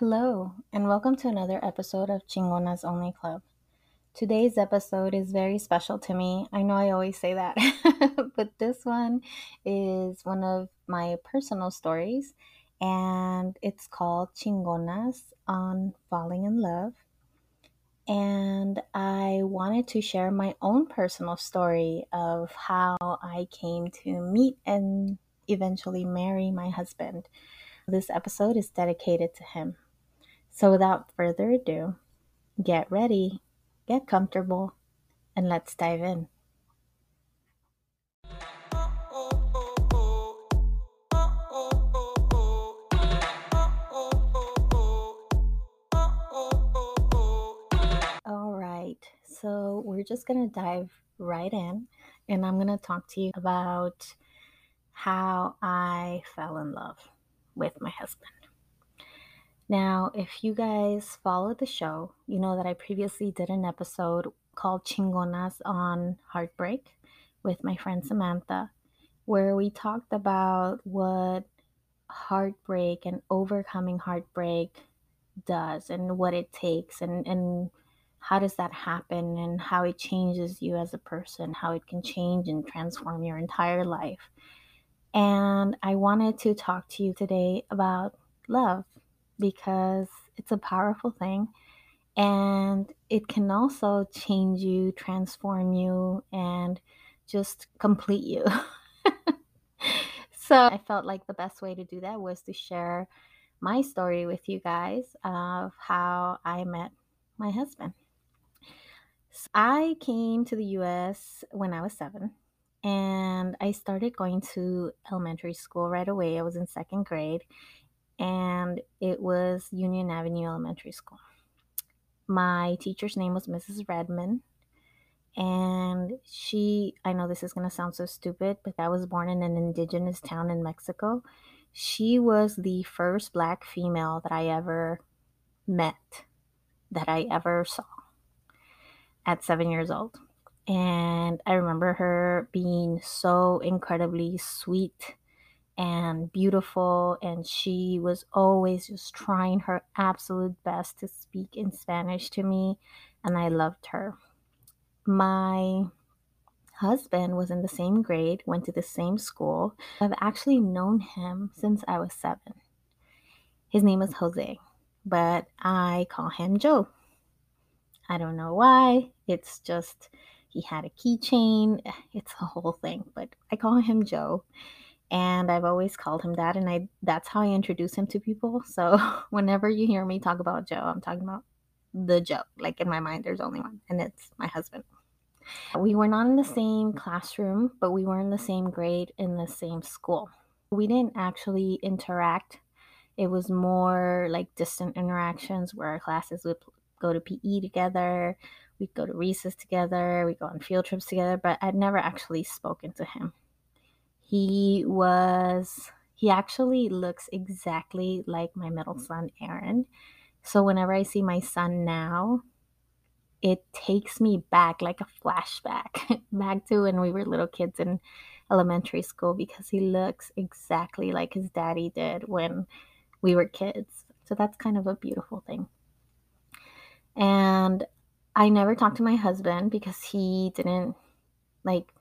Hello, and welcome to another episode of Chingonas Only Club. Today's episode is very special to me. I know I always say that, but this one is one of my personal stories, and it's called Chingonas on Falling in Love. And I wanted to share my own personal story of how I came to meet and eventually marry my husband. This episode is dedicated to him. So, without further ado, get ready, get comfortable, and let's dive in. All right, so we're just gonna dive right in, and I'm gonna talk to you about how I fell in love with my husband. Now, if you guys follow the show, you know that I previously did an episode called Chingonas on Heartbreak with my friend Samantha, where we talked about what heartbreak and overcoming heartbreak does and what it takes and, and how does that happen and how it changes you as a person, how it can change and transform your entire life. And I wanted to talk to you today about love because it's a powerful thing and it can also change you, transform you, and just complete you. so I felt like the best way to do that was to share my story with you guys of how I met my husband. So I came to the US when I was seven and I started going to elementary school right away. I was in second grade and it was Union Avenue Elementary School. My teacher's name was Mrs. Redmond, and she, I know this is going to sound so stupid, but I was born in an indigenous town in Mexico. She was the first black female that I ever met, that I ever saw at seven years old. And I remember her being so incredibly sweet and beautiful and she was always just trying her absolute best to speak in Spanish to me and I loved her. My husband was in the same grade, went to the same school. I've actually known him since I was 7. His name is Jose, but I call him Joe. I don't know why. It's just he had a keychain. It's a whole thing, but I call him Joe and I've always called him that and I that's how I introduce him to people. So whenever you hear me talk about Joe, I'm talking about the Joe. Like in my mind there's only one and it's my husband. We were not in the same classroom, but we were in the same grade in the same school. We didn't actually interact. It was more like distant interactions where our classes would go to PE together, we'd go to recess together, we'd go on field trips together, but I'd never actually spoken to him. He was, he actually looks exactly like my middle son, Aaron. So whenever I see my son now, it takes me back like a flashback back to when we were little kids in elementary school because he looks exactly like his daddy did when we were kids. So that's kind of a beautiful thing. And I never talked to my husband because he didn't like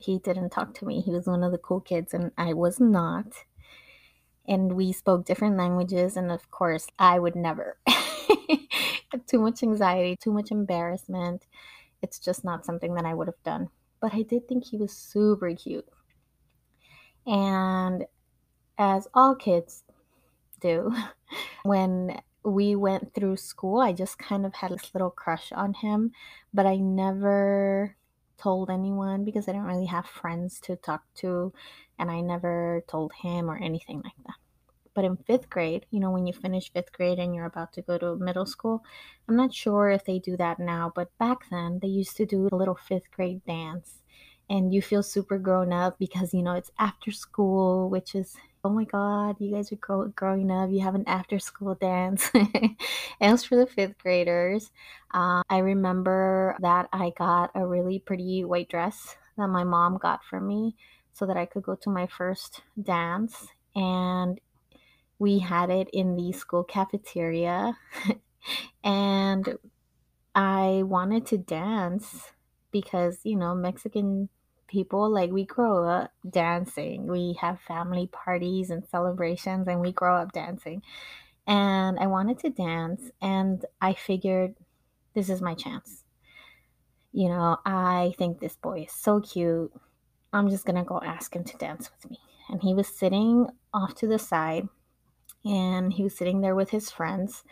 he didn't talk to me. He was one of the cool kids, and I was not. And we spoke different languages, and of course, I would never. too much anxiety, too much embarrassment. It's just not something that I would have done. But I did think he was super cute. And as all kids do, when we went through school, I just kind of had this little crush on him, but I never told anyone because I didn't really have friends to talk to, and I never told him or anything like that. But in fifth grade, you know, when you finish fifth grade and you're about to go to middle school, I'm not sure if they do that now, but back then they used to do a little fifth grade dance. And you feel super grown up because, you know, it's after school, which is oh my god, you guys are grow- growing up. You have an after school dance. it was for the fifth graders. Uh, I remember that I got a really pretty white dress that my mom got for me so that I could go to my first dance. And we had it in the school cafeteria and I wanted to dance because, you know, Mexican people like we grow up dancing. We have family parties and celebrations and we grow up dancing. And I wanted to dance and I figured this is my chance. You know, I think this boy is so cute. I'm just to go ask him to dance with me. And he was sitting off to the side and he was sitting there with his friends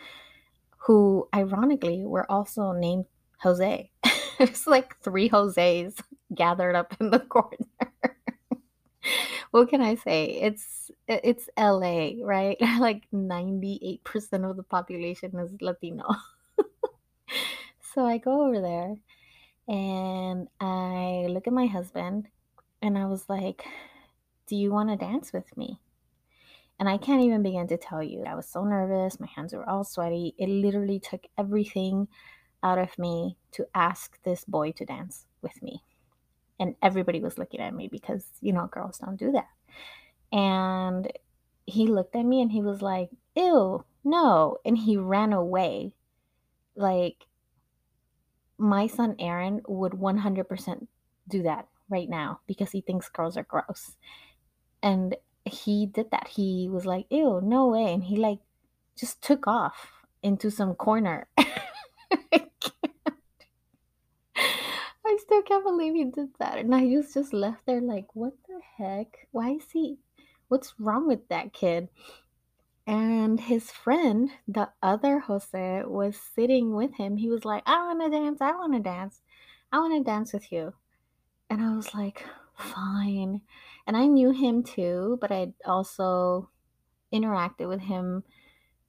who ironically were also named Jose. It's like three Jose's gathered up in the corner. what can I say? It's it's LA, right? Like 98% of the population is Latino. so I go over there and I look at my husband and I was like, "Do you want to dance with me?" And I can't even begin to tell you. I was so nervous. My hands were all sweaty. It literally took everything out of me to ask this boy to dance with me. And everybody was looking at me because, you know, girls don't do that. And he looked at me and he was like, ew, no. And he ran away. Like, my son Aaron would 100% do that right now because he thinks girls are gross. And he did that. He was like, ew, no way. And he like just took off into some corner. I, I still can't believe he did that. And I just just left there like, what the heck? Why is he what's wrong with that kid? And his friend, the other Jose, was sitting with him. He was like, I want to dance. I want to dance. I want to dance with you. And I was like, fine. And I knew him too, but I'd also interacted with him,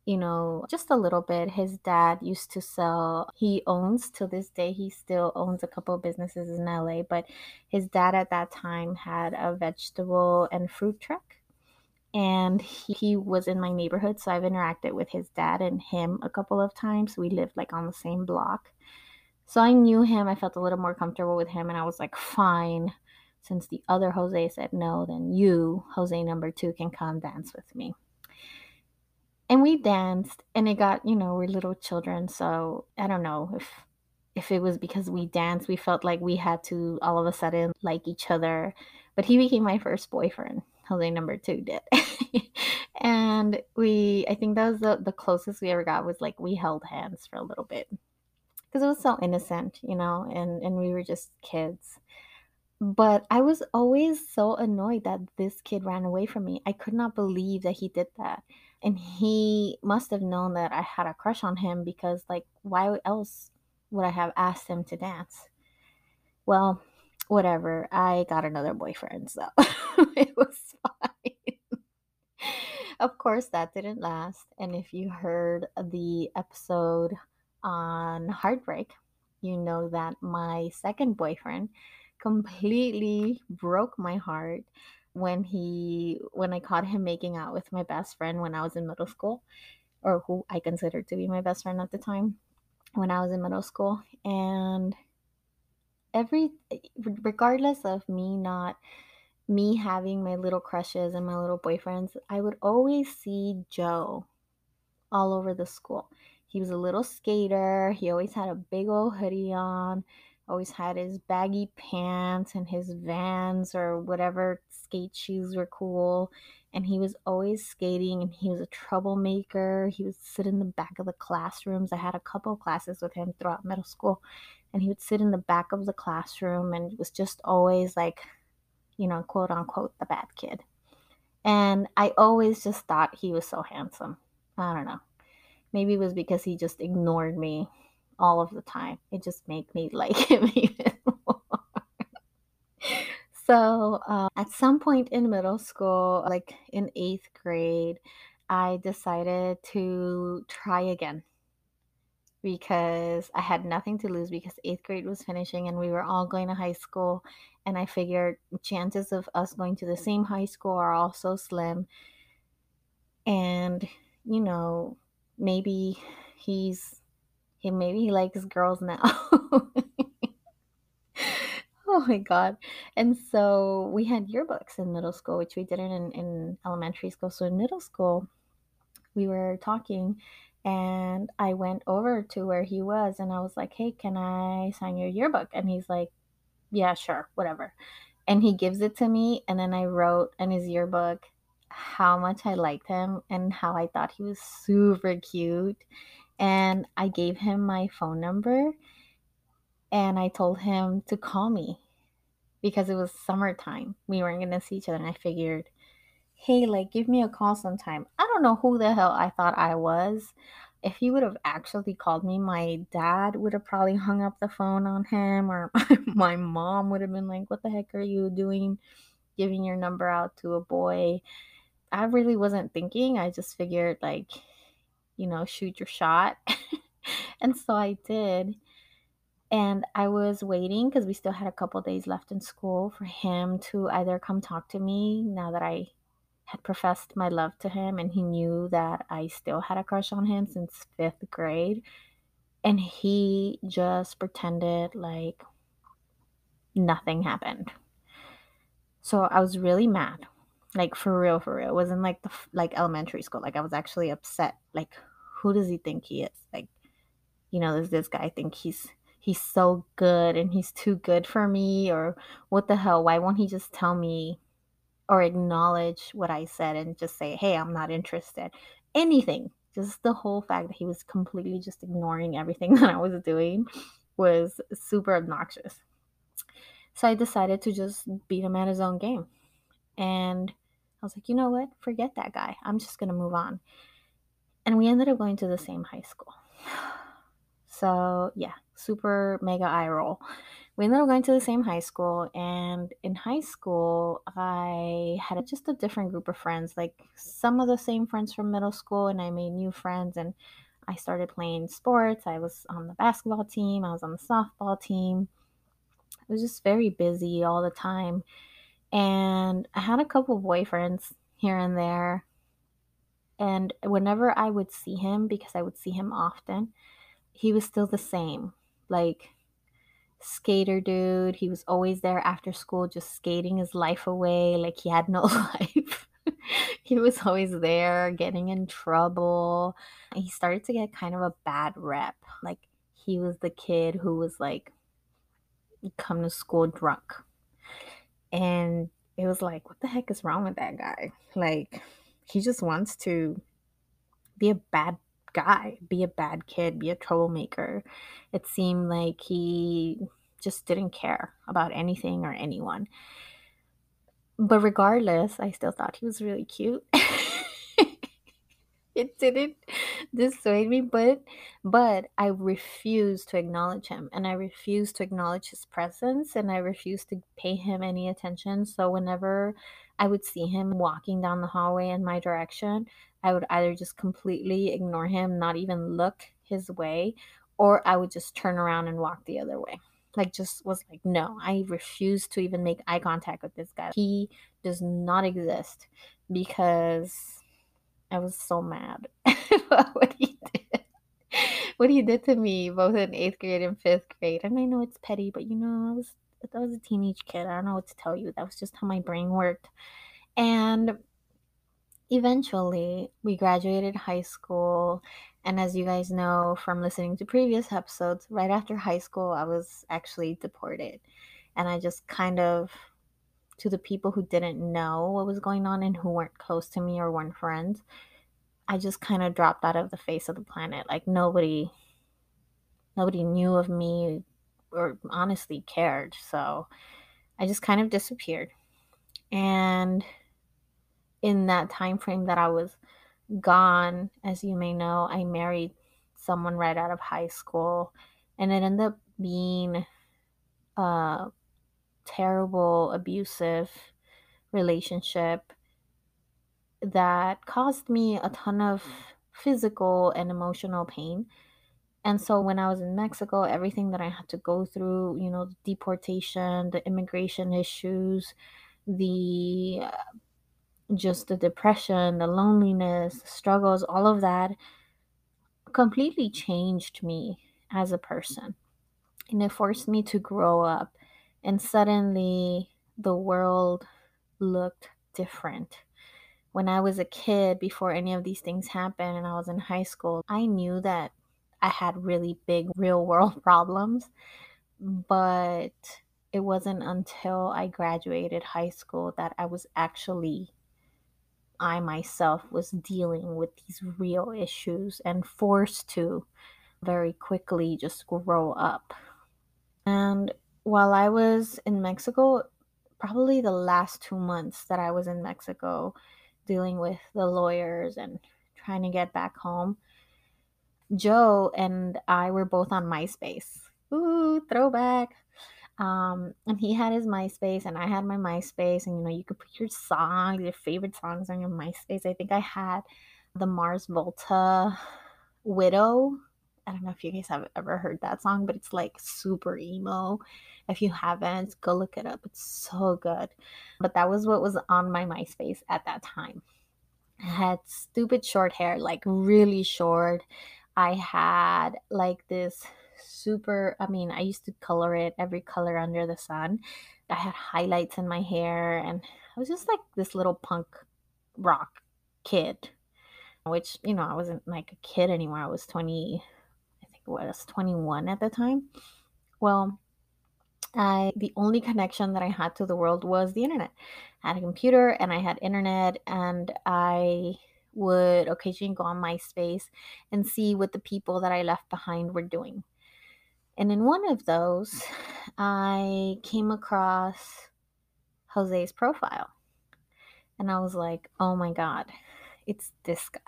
you know, just a little bit. His dad used to sell, he owns to this day, he still owns a couple of businesses in LA, but his dad at that time had a vegetable and fruit truck. And he, he was in my neighborhood, so I've interacted with his dad and him a couple of times. We lived like on the same block. So I knew him. I felt a little more comfortable with him, and I was like, fine since the other Jose said no, then you, Jose number two, can come dance with me. And we danced, and it got, you know, we're little children, so I don't know if if it was because we danced, we felt like we had to all of a sudden like each other. But he became my first boyfriend. Jose number two did. and we I think that was the, the closest we ever got was like we held hands for a little bit. Because it was so innocent, you know, and, and we were just kids. But I was always so annoyed that this kid ran away from me. I could not believe that he did that. And he must have known that I had a crush on him because, like, why else would I have asked him to dance? Well, whatever. I got another boyfriend, so it was fine. of course, that didn't last. And if you heard the episode on heartbreak, you know that my second boyfriend completely broke my heart when he when I caught him making out with my best friend when I was in middle school or who I considered to be my best friend at the time when I was in middle school and every regardless of me not me having my little crushes and my little boyfriends, I would always see Joe all over the school. He was a little skater. He always had a big old hoodie on always had his baggy pants and his vans or whatever skate shoes were cool and he was always skating and he was a troublemaker. He would sit in the back of the classrooms. I had a couple classes with him throughout middle school and he would sit in the back of the classroom and was just always like you know quote unquote the bad kid. And i always just thought he was so handsome. I don't know. Maybe it was because he just ignored me all of the time. It just made me like him even more. so uh, at some point in middle school, like in eighth grade, I decided to try again because I had nothing to lose because eighth grade was finishing and we were all going to high school. And I figured chances of us going to the same high school are also slim. And, you know, maybe he's he maybe he likes girls now. oh my god. And so we had yearbooks in middle school, which we didn't in, in elementary school. So in middle school, we were talking and I went over to where he was and I was like, Hey, can I sign your yearbook? And he's like, Yeah, sure, whatever. And he gives it to me. And then I wrote in his yearbook how much I liked him and how I thought he was super cute. And I gave him my phone number and I told him to call me because it was summertime. We weren't going to see each other. And I figured, hey, like, give me a call sometime. I don't know who the hell I thought I was. If he would have actually called me, my dad would have probably hung up the phone on him, or my mom would have been like, What the heck are you doing? Giving your number out to a boy. I really wasn't thinking. I just figured, like, you know, shoot your shot. and so I did. And I was waiting because we still had a couple days left in school for him to either come talk to me now that I had professed my love to him and he knew that I still had a crush on him since fifth grade. And he just pretended like nothing happened. So I was really mad. Like for real, for real. It wasn't like the like elementary school. Like I was actually upset. Like who does he think he is? Like, you know, does this guy think he's he's so good and he's too good for me or what the hell? Why won't he just tell me or acknowledge what I said and just say, hey, I'm not interested. Anything. Just the whole fact that he was completely just ignoring everything that I was doing was super obnoxious. So I decided to just beat him at his own game. And I was like, you know what? Forget that guy. I'm just going to move on. And we ended up going to the same high school. So, yeah, super mega eye roll. We ended up going to the same high school and in high school i had just a different group of friends like some of the same friends from middle school and i made new friends and i started playing sports. I was on the basketball team i was on the softball team. It was just very busy all the time. And i had a couple boyfriends here and there and whenever i would see him because i would see him often he was still the same like skater dude. He was always there after school, just skating his life away like he had no life. he was always there getting in trouble. And He started to get kind of a bad rep. Like he was the kid who was like, come to school drunk. And it was like, what the heck is wrong with that guy? Like, he just wants to be a bad guy, be a bad kid, be a troublemaker. It seemed like he just didn't care about anything or anyone. But regardless, I still thought he was really cute. it didn't dissuade me, but but I refused to acknowledge him and I refused to acknowledge his presence and I refused to pay him any attention. So whenever I would see him walking down the hallway in my direction, I would either just completely ignore him, not even look his way, or I would just turn around and walk the other way. Like, just was like, no, I refuse to even make eye contact with this guy. He does not exist because I was so mad about what he did. What he did to me, both in eighth grade and fifth grade. And I know it's petty, but you know, I was I was a teenage kid. I don't know what to tell you. That was just how my brain worked. And eventually we graduated high school and as you guys know from listening to previous episodes right after high school i was actually deported and i just kind of to the people who didn't know what was going on and who weren't close to me or weren't friends i just kind of dropped out of the face of the planet. Like nobody nobody knew of me or honestly cared. So i just kind of disappeared. And in that time frame that I was gone, as you may know, I married someone right out of high school, and it ended up being a terrible, abusive relationship that caused me a ton of physical and emotional pain. And so when I was in Mexico, everything that I had to go through, you know, the deportation, the immigration issues, the uh, just the depression, the loneliness, the struggles, all of that completely changed me as a person. And it forced me to grow up. And suddenly the world looked different. when I was a kid, before any of these things happened and I was in high school, I knew that I had really big real world problems. But it wasn't until I graduated high school that I was actually, I myself was dealing with these real issues and forced to very quickly just grow up. And while I was in Mexico, probably the last two months that I was in Mexico dealing with the lawyers and trying to get back home, Joe and I were both on MySpace. Ooh, throwback. Um, and he had his MySpace and I had my MySpace, and you know, you could put your songs, your favorite songs on your MySpace. I think I had the Mars Volta Widow. I don't know if you guys have ever heard that song, but it's like super emo. If you haven't, go look it up. It's so good. But that was what was on my MySpace at that time. I had stupid short hair, like really short. I had like this super, I mean, I used to color it every color under the sun. I had highlights in my hair and I was just like this little punk rock kid, which, you know, I wasn't like a kid anymore. I was 20, I think it was 21 at the time. Well, I the only connection that I had to the world was the internet. I had a computer and I had internet and I would occasionally go on MySpace and see what the people that I left behind were doing. And in one of those, I came across Jose's profile. And I was like, oh my God, it's this guy.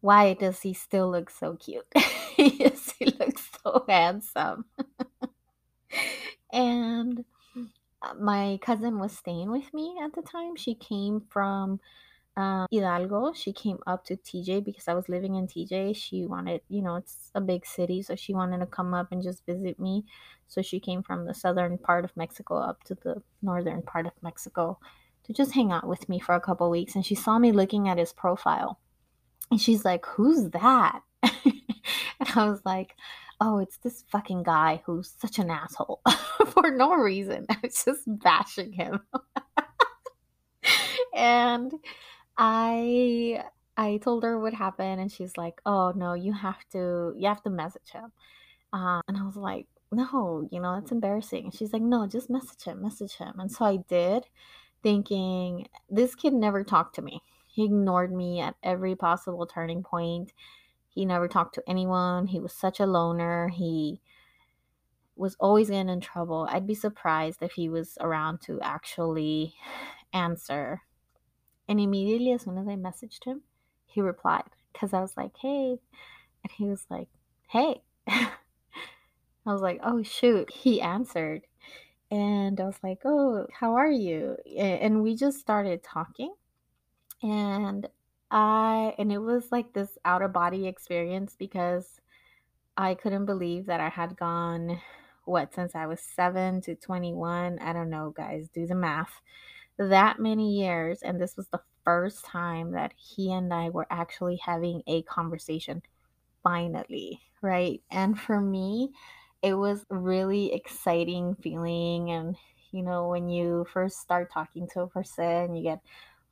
Why does he still look so cute? yes, he looks so handsome. and uh, my cousin was staying with me at the time. She came from um, Hidalgo. She came up to TJ because I was living in TJ. She wanted, you know, it's a big city, so she wanted to come up and just visit me. So she came from the southern part of Mexico up to the northern part of Mexico to just hang out with me for a couple weeks. And she saw me looking at his profile. And she's like, Who's that? and I was like, oh, it's this fucking guy who's such an asshole for no reason. I was just bashing him. and I I told her what happened and she's like, "Oh, no, you have to you have to message him." Uh, and I was like, "No, you know, that's embarrassing." And she's like, "No, just message him, message him." And so I did, thinking this kid never talked to me. He ignored me at every possible turning point he never talked to anyone. He was such a loner. He was always getting in trouble. I'd be surprised if he was around to actually answer. And immediately, as soon as I messaged him, he replied because I was like, hey. And he was like, hey. I was like, oh, shoot. He answered. And I was like, oh, how are you? And we just started talking. And I and it was like this out of body experience because I couldn't believe that I had gone what since I was 7 to 21, I don't know guys, do the math. That many years and this was the first time that he and I were actually having a conversation finally, right? And for me, it was really exciting feeling and you know when you first start talking to a person, you get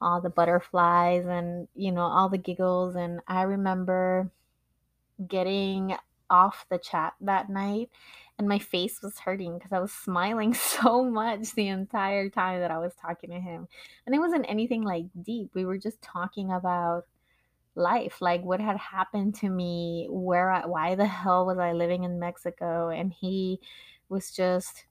all the butterflies and you know all the giggles. And i remember getting off the chat that night and my face was hurting because i was smiling so much the entire time that i was talking to him. And it wasn't anything like deep. We were just talking about life like what had happened to me where I, why the hell was i living in mexico? And he was just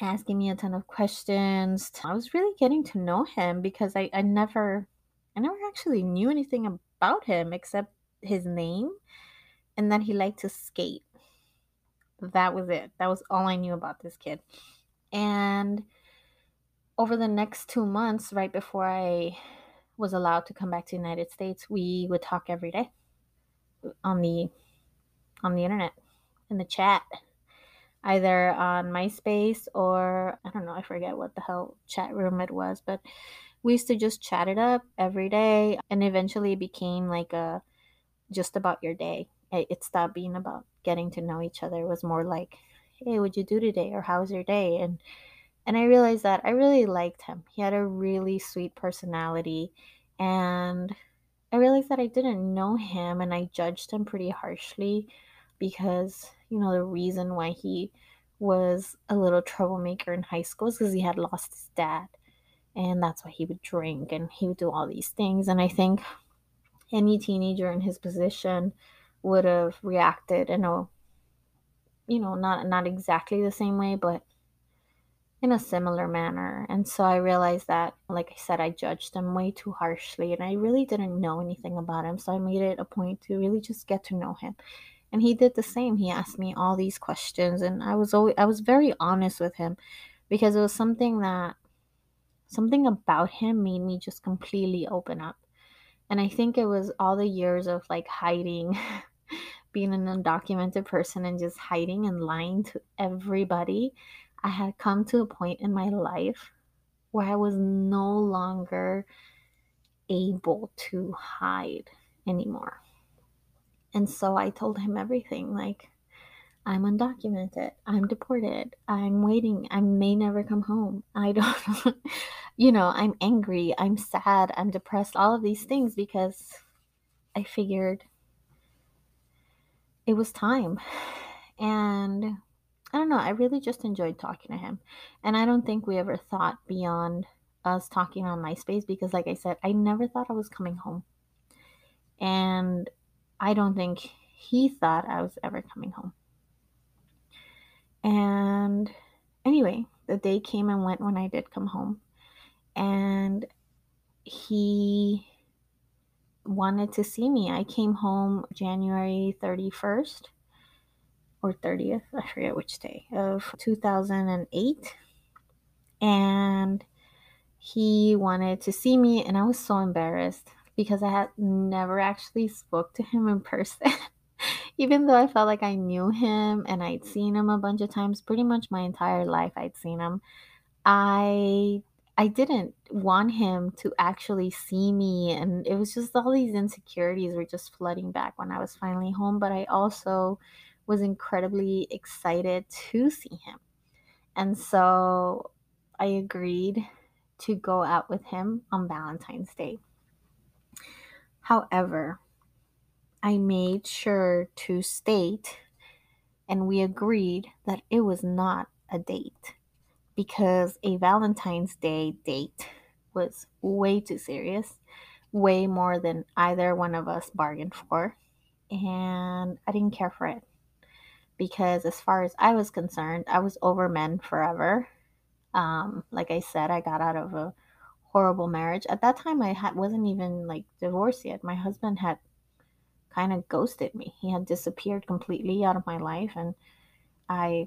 asking me a ton of questions. I was really getting to know him because I, I never I never actually knew anything about him except his name and that he liked to skate. That was it. That was all I knew about this kid. And over the next 2 months right before I was allowed to come back to the United States, we would talk every day on the on the internet in the chat either on MySpace or I don't know, I forget what the hell chat room it was, but we used to just chat it up every day and eventually it became like a just about your day. It, stopped being about getting to know each other. It was more like, hey, what'd you do today? Or how was your day? And and I realized that I really liked him. He had a really sweet personality And I realized that I didn't know him and I judged him pretty harshly because, you know, the reason why he was a little troublemaker in high school is because he had lost his dad. And that's why he would drink and he would do all these things. And I think any teenager in his position would have reacted in a you know not not exactly the same way but in a similar manner and so i realized that like i said i judged him way too harshly and i really didn't know anything about him so i made it a point to really just get to know him and he did the same he asked me all these questions and i was always i was very honest with him because it was something that something about him made me just completely open up and i think it was all the years of like hiding being an undocumented person and just hiding and lying to everybody, I had come to a point in my life where I was no longer able to hide anymore. And so I told him everything like, I'm undocumented. I'm deported. I'm waiting. I may never come home. I don't, you know, I'm angry. I'm sad. I'm depressed. All of these things because I figured it was time. And I don't know, I really just enjoyed talking to him. And I don't think we ever thought beyond us talking on MySpace because, like I said, I never thought I was coming home. And I don't think he thought I was ever coming home. And anyway, the day came and went when I did come home. And he wanted to see me. I came home January 31st or 30th, I forget which day, of 2008. And he wanted to see me, and I was so embarrassed because I had never actually spoke to him in person. Even though I felt like I knew him and I'd seen him a bunch of times, pretty much my entire life I'd seen him. I I didn't want him to actually see me. And it was just all these insecurities were just flooding back when I was finally home. But I also was incredibly excited to see him. And so I agreed to go out with him on Valentine's Day. However, I made sure to state and we agreed that it was not a date because a Valentine's Day date was way too serious, way more than either one of us bargained for. And I didn't care for it because, as far as I was concerned, I was over men forever. Um, like I said, I got out of a horrible marriage. At that time, I had, wasn't even like divorced yet. My husband had kind of ghosted me. He had disappeared completely out of my life, and I,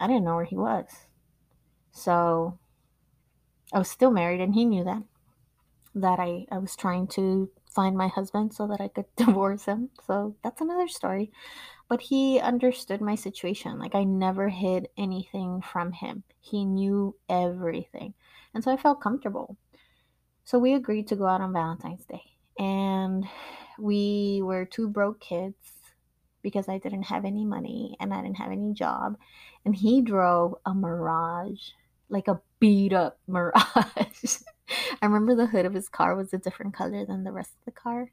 I didn't know where he was. So I was still married and he knew that. That I, I was trying to find my husband so that I could divorce him. So that's another story. But he understood my situation. Like I never hid anything from him. He knew everything. And so I felt comfortable. So we agreed to go out on Valentine's Day. And we were two broke kids because I didn't have any money and I didn't have any job. And he drove a Mirage like a beat up Mirage. I remember the hood of his car was a different color than the rest of the car.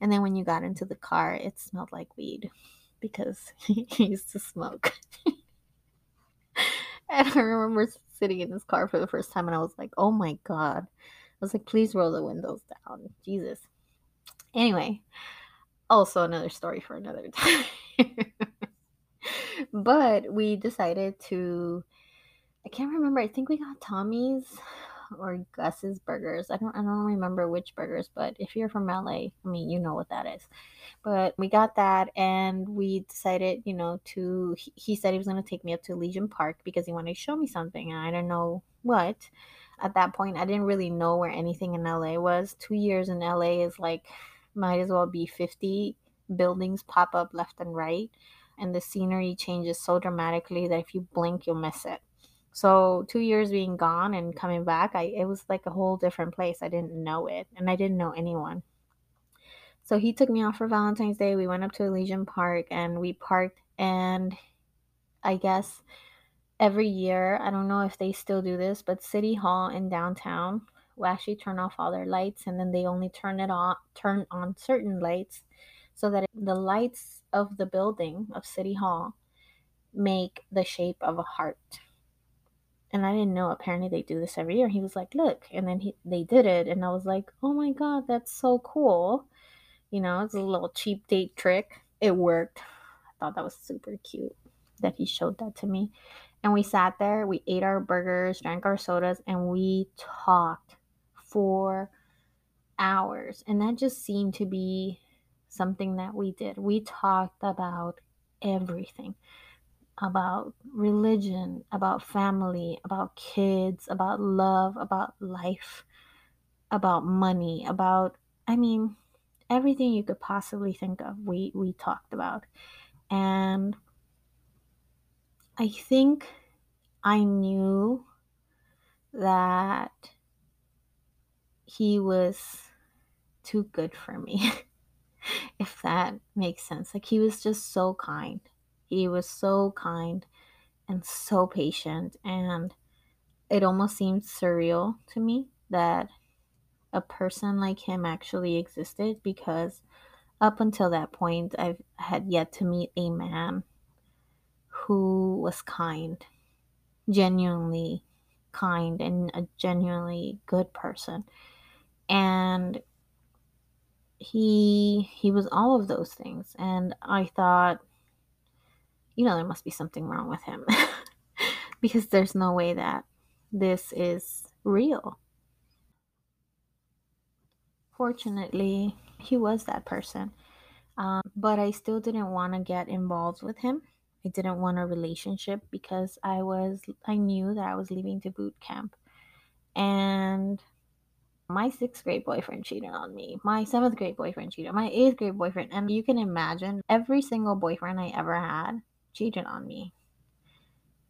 And then when you got into the car, it smelled like weed because he used to smoke. and I remember sitting in his car for the first time and I was like, oh my God. I was like, please roll the windows down. Jesus. Anyway, also another story for another time. but we decided to I can't remember. I think we got Tommy's or Gus's burgers. I don't I don't remember which burgers, but if you're from LA, I mean, you know what that is. But we got that and we decided, you know, to he, he said he was going to take me up to Elysian Park because he wanted to show me something and I don't know what. At that point, I didn't really know where anything in LA was. 2 years in LA is like might as well be 50 buildings pop up left and right and the scenery changes so dramatically that if you blink you'll miss it so two years being gone and coming back, I it was like a whole different place. I didn't know it, and I didn't know anyone. So he took me off for Valentine's Day. We went up to Elysian Park and we parked. And I guess every year, I don't know if they still do this, but City Hall in downtown, will actually turn off all their lights and then they only turn it on turn on certain lights so that the lights of the building of city hall make the shape of a heart and i didn't know apparently they do this every year he was like look and then he, they did it and i was like oh my god that's so cool. You know it's a little cheap date trick. It worked. I thought that was super cute that he showed that to me. And we sat there, we ate our burgers, drank our sodas, and we talked for hours. And that just seemed to be something that we did. We talked about everything about religion, about family, about kids, about love, about life, about money, about, I mean, everything you could possibly think of, we, we talked about. And I think I knew that he was too good for me, if that makes sense. Like, he was just so kind. He was so kind and so patient. And it almost seemed surreal to me that a person like him actually existed because up until that point, I had yet to meet a man who was kind, genuinely kind, and a genuinely good person. And he he was all of those things and I thought you know there must be something wrong with him because there's no way that this is real. Fortunately, he was that person. Um, but I still didn't want to get involved with him I didn't want a relationship because I was I knew that I was leaving to boot camp. And my sixth grade boyfriend cheated on me. My seventh grade boyfriend cheated. My eighth grade boyfriend. And you can imagine every single boyfriend I ever had cheated on me.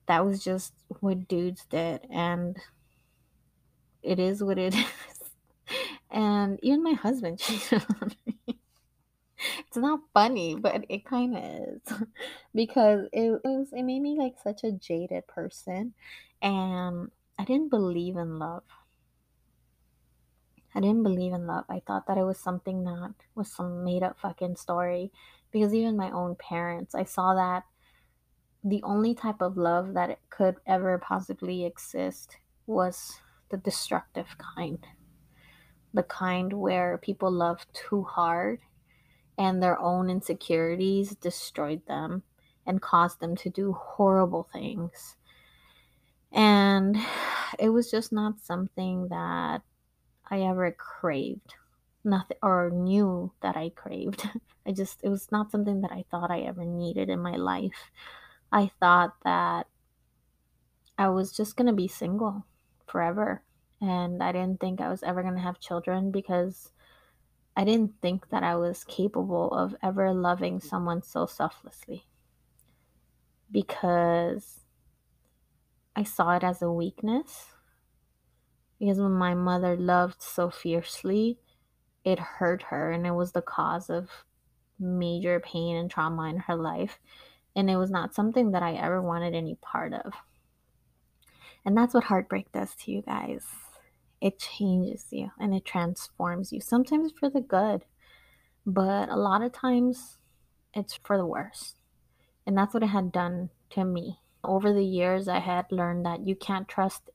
That was just what dudes did. And it is what it is. And even my husband cheated on me it's not funny, but it kind of is because it, it was it made me like such a jaded person, and I didn't believe in love. I didn't believe in love. I thought that it was something that was some made up fucking story because even my own parents, I saw that the only type of love that could ever possibly exist was the destructive kind. The kind where people love too hard and their own insecurities destroyed them and caused them to do horrible things. And it was just not something that I ever craved. Nothing or knew that I craved. I just it was not something that I thought I ever needed in my life. I thought that I was just going to be single forever and I didn't think I was ever going to have children because I didn't think that I was capable of ever loving someone so selflessly because I saw it as a weakness. Because when my mother loved so fiercely, it hurt her and it was the cause of major pain and trauma in her life. And it was not something that I ever wanted any part of. And that's what heartbreak does to you guys it changes you and it transforms you, sometimes for the good, but a lot of times it's for the worse. And that's what it had done to me. Over the years, I had learned that you can't trust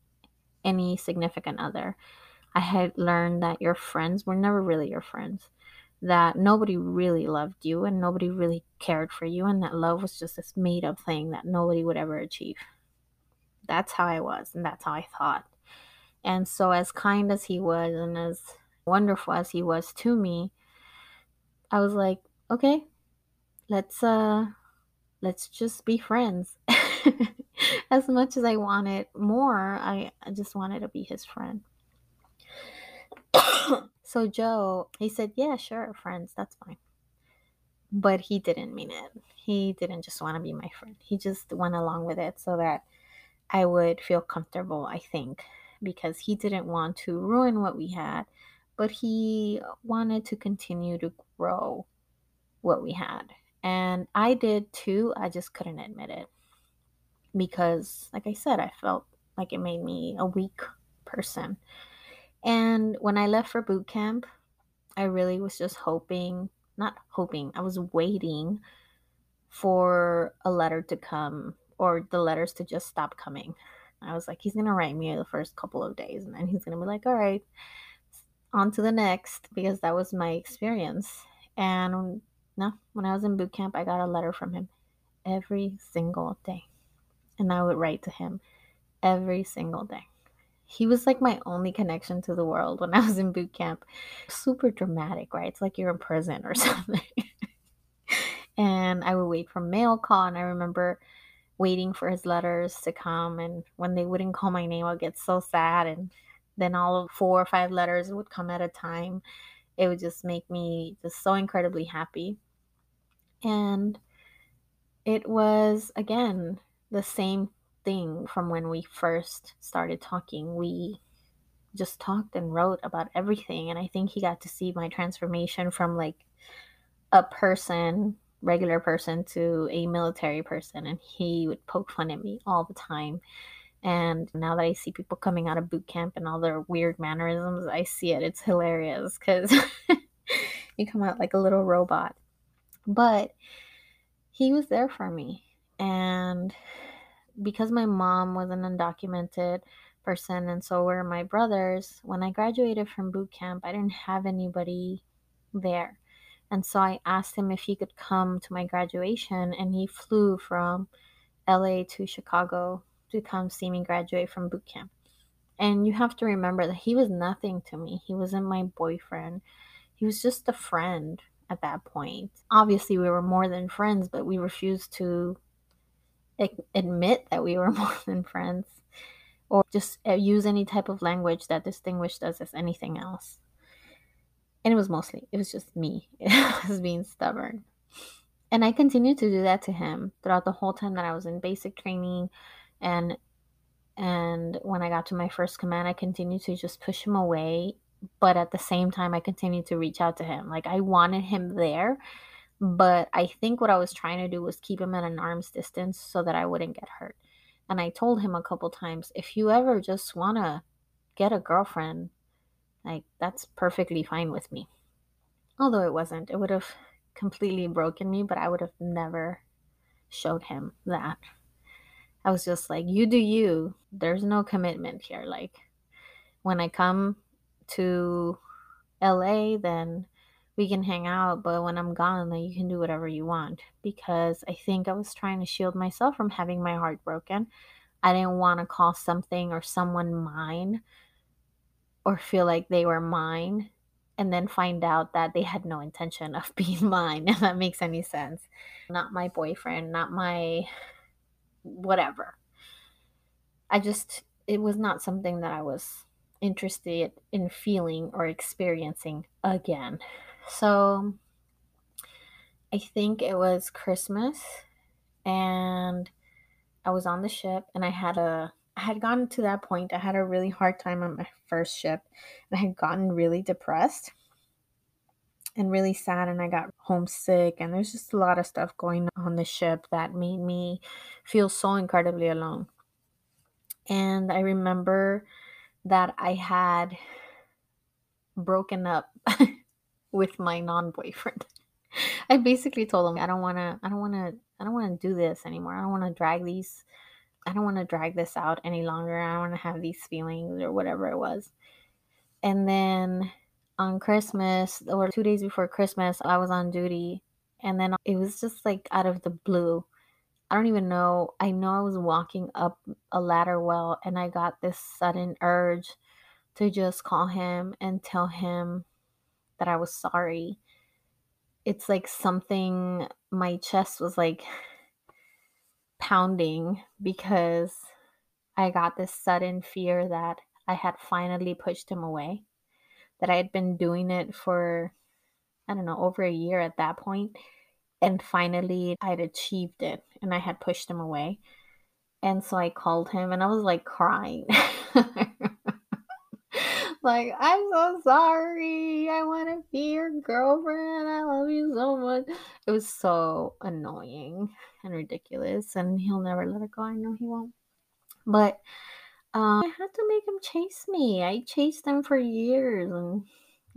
any significant other. I had learned that your friends were never really your friends, that nobody really loved you and nobody really cared for you, and that love was just this made up thing that nobody would ever achieve. That's how I was, and that's how I thought. And so, as kind as he was and as wonderful as he was to me, I was like, okay, let's uh let's just be friends. as much as I wanted more, I, I just wanted to be his friend. so Joe, he said, "Yeah, sure, friends, that's fine." But he didn't mean it. He didn't just want to be my friend. He just went along with it so that I would feel comfortable, I think, because he didn't want to ruin what we had, but he wanted to continue to grow what we had. And I did too, I just couldn't admit it. Because, like I said, I felt like it made me a weak person. And when I left for boot camp, I really was just hoping, not hoping, I was waiting for a letter to come or the letters to just stop coming. I was like, he's going to write me the first couple of days and then he's going to be like, all right, on to the next because that was my experience. And no, when I was in boot camp, I got a letter from him every single day. And I would write to him every single day. He was like my only connection to the world when I was in boot camp. Super dramatic, right? It's like you're in prison or something. and I would wait for mail call. And I remember waiting for his letters to come. And when they wouldn't call my name, I'd get so sad. And then all of four or five letters would come at a time. It would just make me just so incredibly happy. And it was, again, the same thing from when we first started talking. We just talked and wrote about everything. And I think he got to see my transformation from like a person, regular person, to a military person. And he would poke fun at me all the time. And now that I see people coming out of boot camp and all their weird mannerisms, I see it. It's hilarious because you come out like a little robot. But he was there for me. And because my mom was an undocumented person and so were my brothers, when I graduated from boot camp, I didn't have anybody there. And so I asked him if he could come to my graduation, and he flew from LA to Chicago to come see me graduate from boot camp. And you have to remember that he was nothing to me. He wasn't my boyfriend. He was just a friend at that point. Obviously, we were more than friends, but we refused to admit that we were more than friends or just uh, use any type of language that distinguished us as anything else. And it was mostly, it was just me. Was being stubborn. And I continued to do that to him throughout the whole time that I was in basic training and and when I got to my first command, I continued to just push him away. But at the same time, I continued to reach out to him. Like I wanted him there, but I think what I was trying to do was keep him at an arm's distance so that I wouldn't get hurt. And I told him a couple times, if you ever just want to get a girlfriend, like that's perfectly fine with me. Although it wasn't, it would have completely broken me, but I would have never showed him that. I was just like, you do you. There's no commitment here. Like, when I come to LA, then we can hang out. But when I'm gone, then you can do whatever you want. Because I think I was trying to shield myself from having my heart broken. I didn't want to call something or someone mine or feel like they were mine and then find out that they had no intention of being mine, if that makes any sense. Not my boyfriend, not my whatever. I just, it was not something that I was interested in feeling or experiencing again. So I think it was Christmas and I was on the ship and I had a I had gotten to that point. I had a really hard time on my first ship and I had gotten really depressed and really sad and I got homesick and there's just a lot of stuff going on the ship that made me feel so incredibly alone. And I remember that I had broken up with my non-boyfriend. I basically told him I don't want to I don't want to I don't want to do this anymore. I don't want to drag these I don't want to drag this out any longer. I don't want to have these feelings or whatever it was. And then on Christmas or two days before Christmas, I was on duty. And then it was just like out of the blue. I don't even know. I know I was walking up a ladder well and I got this sudden urge to just call him and tell him that I was sorry. It's like something, my chest was like pounding because I got this sudden fear that I had finally pushed him away that I had been doing it for, I don't know, over a year at that point. And finally, I'd achieved it and I had pushed him away. And so I called him and I was like crying. like, I'm so sorry. I want to be your girlfriend. I love you so much. It was so annoying and ridiculous. And he'll never let it go. I know he won't. But Um, I had to make him chase me. I chased him for years and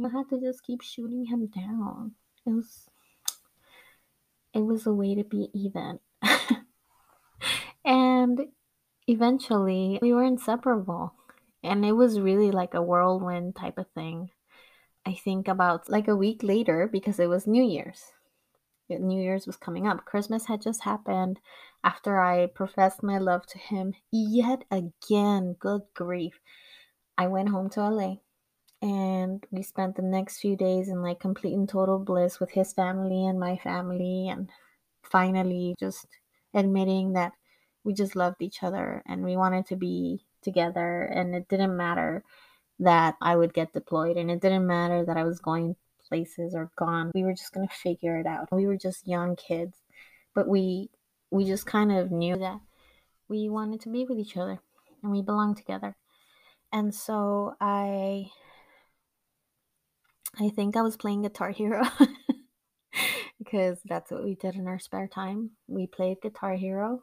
I had to just keep shooting him down. It was it was a way to be even. and eventually we were inseparable. And it was really like a whirlwind type of thing. I think about like a week later because it was New Year's. New Year's was coming up. Christmas had just happened after I professed my love to him yet again. Good grief. I went home to LA and we spent the next few days in like complete and total bliss with his family and my family and finally just admitting that we just loved each other and we wanted to be together and it didn't matter that I would get deployed and it didn't matter that I was going places or gone. We were just going to figure it out. We were just young kids, but we we just kind of knew that we wanted to be with each other and we belonged together. And so I I think I was playing Guitar Hero because that's what we did in our spare time. We played Guitar Hero.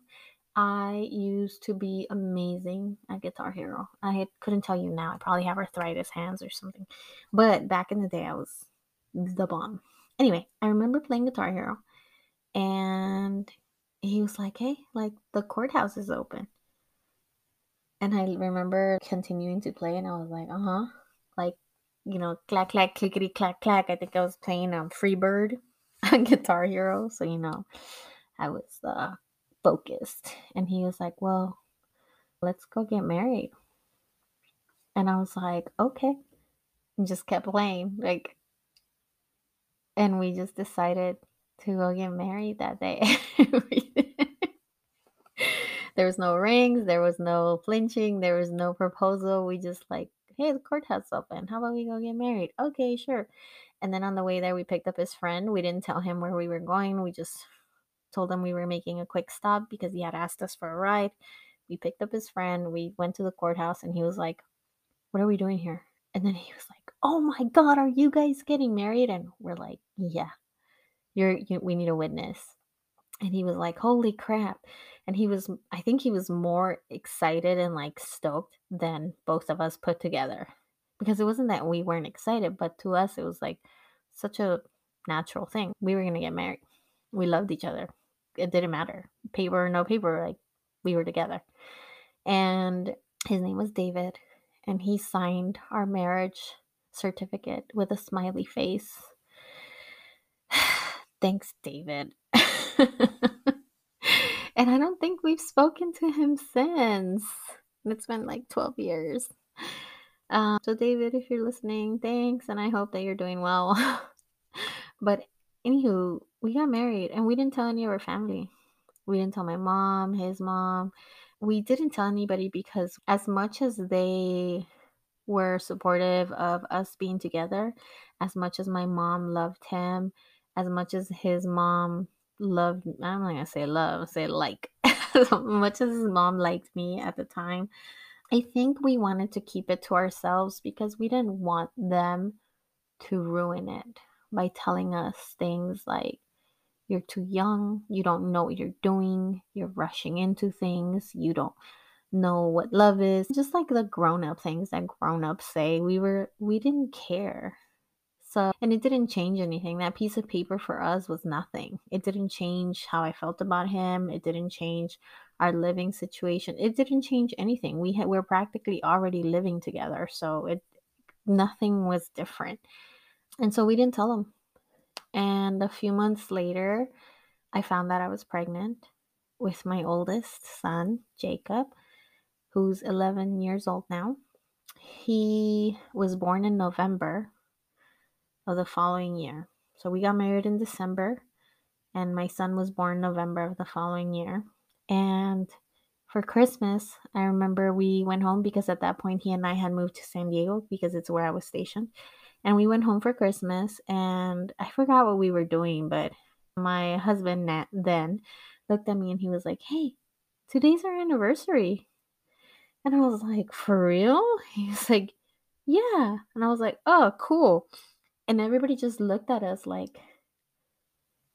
I used to be amazing at Guitar Hero. I couldn't tell you now. I probably have arthritis hands or something. But back in the day, I was the bomb. Anyway, I remember playing Guitar Hero and he was like, Hey, like the courthouse is open. And I remember continuing to play and I was like, Uh huh. Like, you know, clack, clack, clickety, clack, clack. I think I was playing um, Freebird on Guitar Hero. So, you know, I was uh, focused. And he was like, Well, let's go get married. And I was like, Okay. And just kept playing. Like, and we just decided to go get married that day. there was no rings, there was no flinching, there was no proposal. We just like, hey, the courthouse open. How about we go get married? Okay, sure. And then on the way there, we picked up his friend. We didn't tell him where we were going. We just told him we were making a quick stop because he had asked us for a ride. We picked up his friend. We went to the courthouse, and he was like, What are we doing here? And then he was like, "Oh my god, are you guys getting married?" And we're like, "Yeah. You're you, we need a witness." And he was like, "Holy crap." And he was I think he was more excited and like stoked than both of us put together. Because it wasn't that we weren't excited, but to us it was like such a natural thing. We were going to get married. We loved each other. It didn't matter. Paper or no paper, like we were together. And his name was David and he signed our marriage certificate with a smiley face. Thanks, David. and I don't think we've spoken to him since. It's been like 12 years. Um, so, David, if you're listening, thanks, and I hope that you're doing well. but, anywho, we got married and we didn't tell any of our family. We didn't tell my mom, his mom. We didn't tell anybody because, as much as they were supportive of us being together as much as my mom loved him, as much as his mom loved I'm not gonna say love, say like as much as his mom liked me at the time. I think we wanted to keep it to ourselves because we didn't want them to ruin it by telling us things like you're too young, you don't know what you're doing, you're rushing into things, you don't know what love is. Just like the grown-up things that grown-ups say we were we didn't care. So and it didn't change anything. That piece of paper for us was nothing. It didn't change how i felt about him. It didn't change our living situation. It didn't change anything. We had we we're practically already living together. So it nothing was different and so we didn't tell him and a few months later i found that i was pregnant with my oldest son jacob who's 11 years old now. He was born in November of the following year. So we got married in December, and my son was born November of the following year. And for Christmas, I remember we went home because at that point he and I had moved to San Diego because it's where I was stationed. And we went home for Christmas, and I forgot what we were doing, but my husband then looked at me and he was like, Hey, today's our anniversary. And I was like, for real? He's like, yeah. And I was like, oh, cool. And everybody just looked at us like,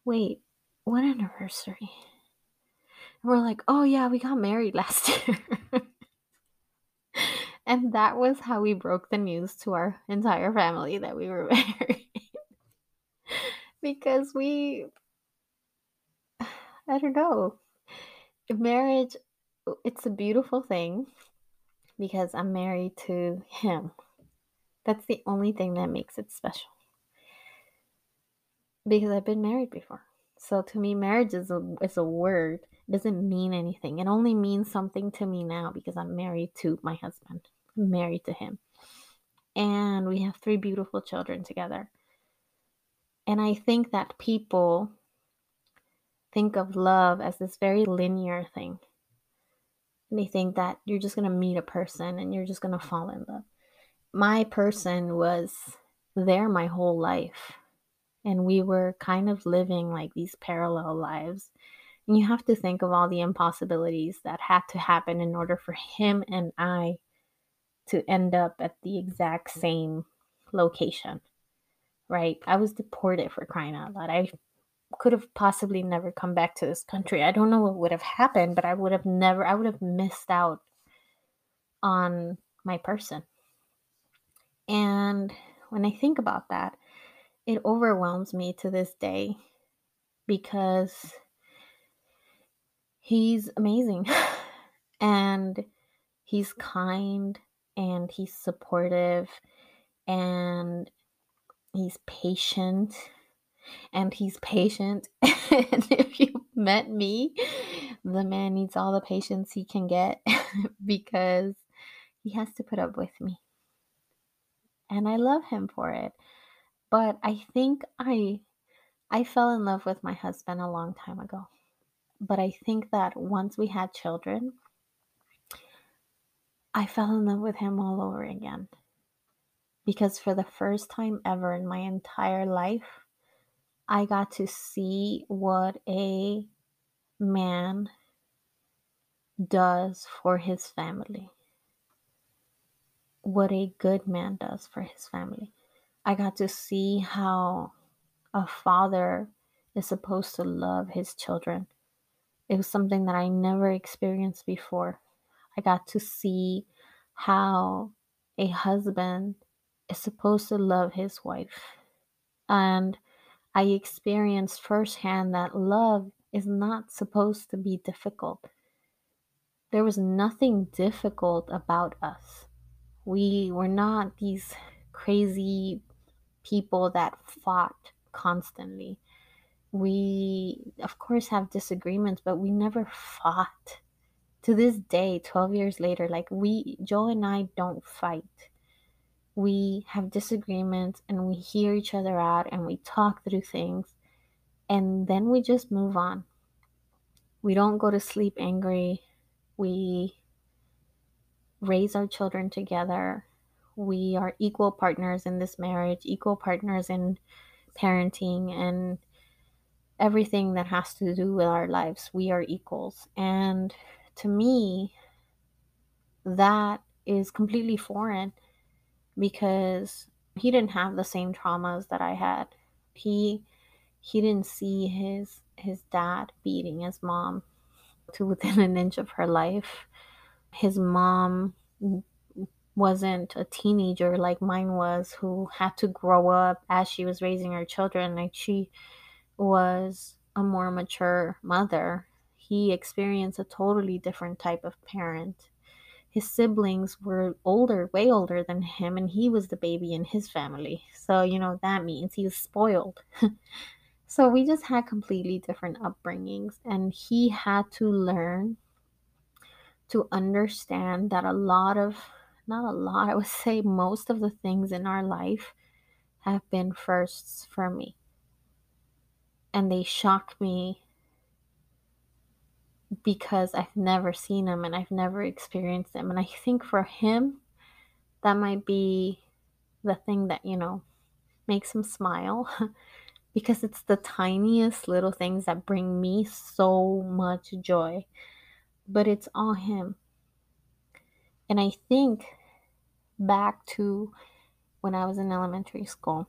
wait, what anniversary? And we're like, oh, yeah, we got married last year. And that was how we broke the news to our entire family that we were married. because we, I don't know, marriage, it's a beautiful thing because I'm married to him. That's the only thing that makes it special. Because I've been married before. So to me, marriage is a, is a word. It doesn't mean anything. It only means something to me now because I'm married to my husband. Married to him. And we have three beautiful children together. And I think that people think of love as this very linear thing. And they think that you're just going to meet a person and you're just going to fall in love. My person was there my whole life and we were kind of living like these parallel lives. And you have to think of all the impossibilities that had to happen in order for him and I to end up at the exact mm-hmm. same location, right? I was deported for crying out loud. I could have possibly never come back to this country. I don't know what would have happened, but I would have never, I would have missed out on my person. And when I think about that, it overwhelms me to this day because he's amazing and he's kind and he's supportive and he's patient and he's patient. And if you met me the man needs all the patience he can get because he has to put up with me. And i love him for it. But I think I I fell in love with my husband a long time ago. But I think that once we had children, I fell in love with him all over again. Because for the first time ever in my entire life, I got to see what a man does for his family. What a good man does for his family. I got to see how a father is supposed to love his children. It was something that I never experienced before. I got to see how a husband is supposed to love his wife. And I experienced firsthand that love is not supposed to be difficult. There was nothing difficult about us. We were not these crazy people that fought constantly. We, of course, have disagreements, but we never fought. To this day, 12 years later, like we, Joe and I don't fight. We have disagreements and we hear each other out and we talk through things and then we just move on. We don't go to sleep angry. We raise our children together we are equal partners in this marriage, equal partners in parenting and everything that has to do with our lives. We are equals. And to me, that is completely foreign because he didn't have the same traumas that I had. He he didn't see his his dad beating his mom to within an inch of her life. His mom wasn't a teenager like mine was who had to grow up as she was raising her children like she was a more mature mother he experienced a totally different type of parent. His siblings were older way older than him and he was the baby in his family. So you know that means he was spoiled. So we just had completely different upbringings and he had to learn to understand that a lot of not a lot, I would say most of the things in our life have been firsts for me. And they shock me because I've never seen them and I've never experienced them. And I think for him, that might be the thing that, you know, makes him smile because it's the tiniest little things that bring me so much joy. But it's all him. And I think back to when I was in elementary school.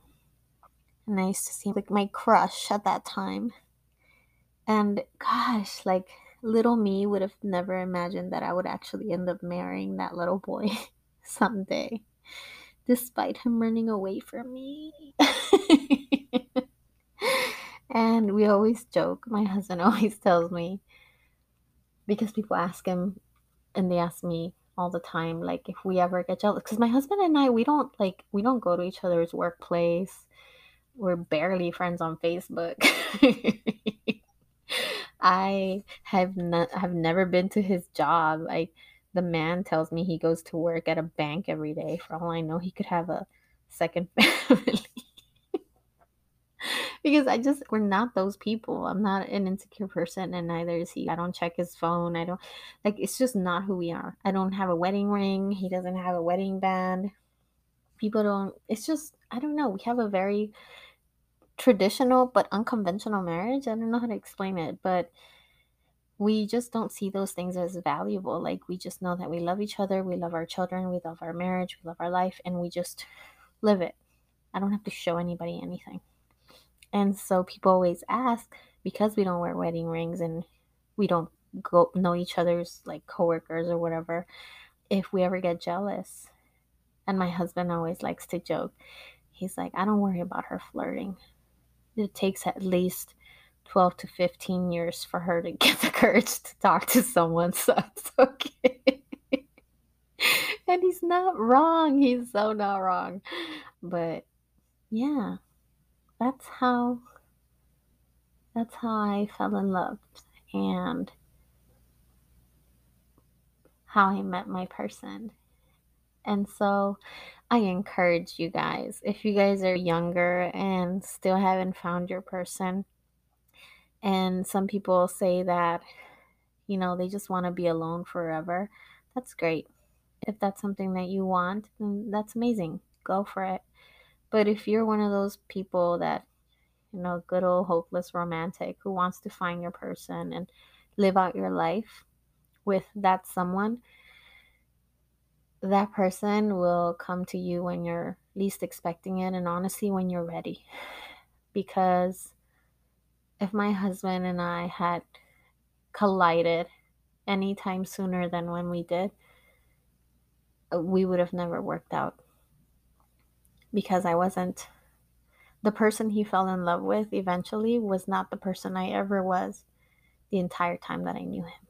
And I used to see like my crush at that time. And gosh, like little me would have never imagined that I would actually end up marrying that little boy. someday, despite him running away from me. and we always joke. My husband always tells me, because people ask him and they ask me all the time, like if we ever get jealous. Because my husband and I, we don't like, we don't go to each other's workplace. We're barely friends on Facebook. I have not have never been to his job. Like the man tells me he goes to work at a bank every day. For all I know, he could have a second family. because I just we're not those people. I'm not an insecure person and neither is he. I don't check his phone. I don't like it's just not who we are. I don't have a wedding ring. He doesn't have a wedding band. People don't it's just I don't know. We have a very traditional but unconventional marriage. I don't know how to explain it, but we just don't see those things as valuable. Like we just know that we love each other, we love our children, we love our marriage, we love our life, and we just live it. I don't have to show anybody anything. And so people always ask because we don't wear wedding rings and we don't go know each other's like coworkers or whatever if we ever get jealous. And my husband always likes to joke. He's like, I don't worry about her flirting it takes at least 12 to 15 years for her to get the courage to talk to someone, so it's okay. and he's not wrong. He's so not wrong. But yeah, that's how that's how I fell in love and how I met my person. And so I encourage you guys, if you guys are younger and still haven't found your person, and some people say that, you know, they just want to be alone forever, that's great. If that's something that you want, then that's amazing. Go for it. But if you're one of those people that, you know, good old hopeless romantic who wants to find your person and live out your life with that someone, that person will come to you when you're least expecting it and honestly when you're ready. Because if my husband and I had collided anytime sooner than when we did, we would have never worked out. Because I wasn't the person he fell in love with eventually was not the person I ever was the entire time that I knew him.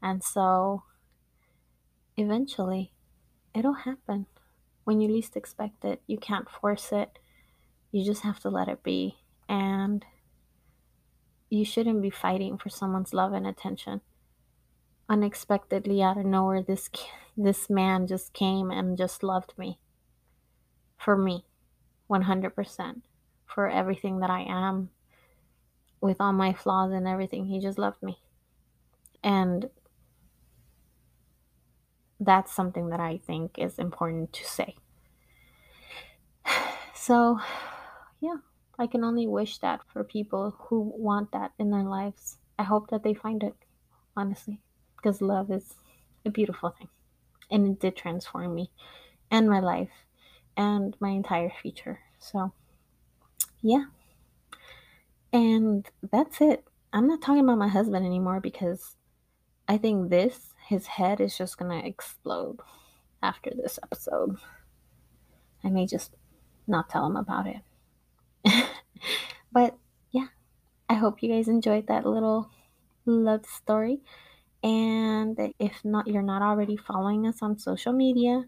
And so eventually it'll happen when you least expect it. You can't force it. You just have to let it be. And you shouldn't be fighting for someone's love and attention. Unexpectedly out of nowhere this this man just came and just loved me. For me. 100%. For everything that I am with all my flaws and everything. He just loved me. And that's something that I think is important to say. So, yeah, I can only wish that for people who want that in their lives. I hope that they find it, honestly, because love is a beautiful thing. And it did transform me and my life and my entire future. So, yeah. And that's it. I'm not talking about my husband anymore because I think this his head is just gonna explode after this episode. I may just not tell him about it. but yeah, I hope you guys enjoyed that little love story. And if not, you're not already following us on social media,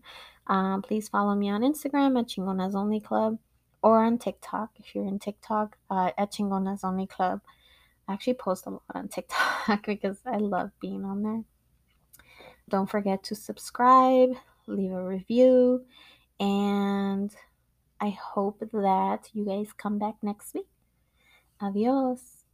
um, please follow me on Instagram at Chingonas Only Club or on TikTok if you're in TikTok uh, at Chingonas Only Club. I actually post a lot on TikTok because I love being on there. Don't forget to subscribe, leave a review, and I hope that you guys come back next week. Adios.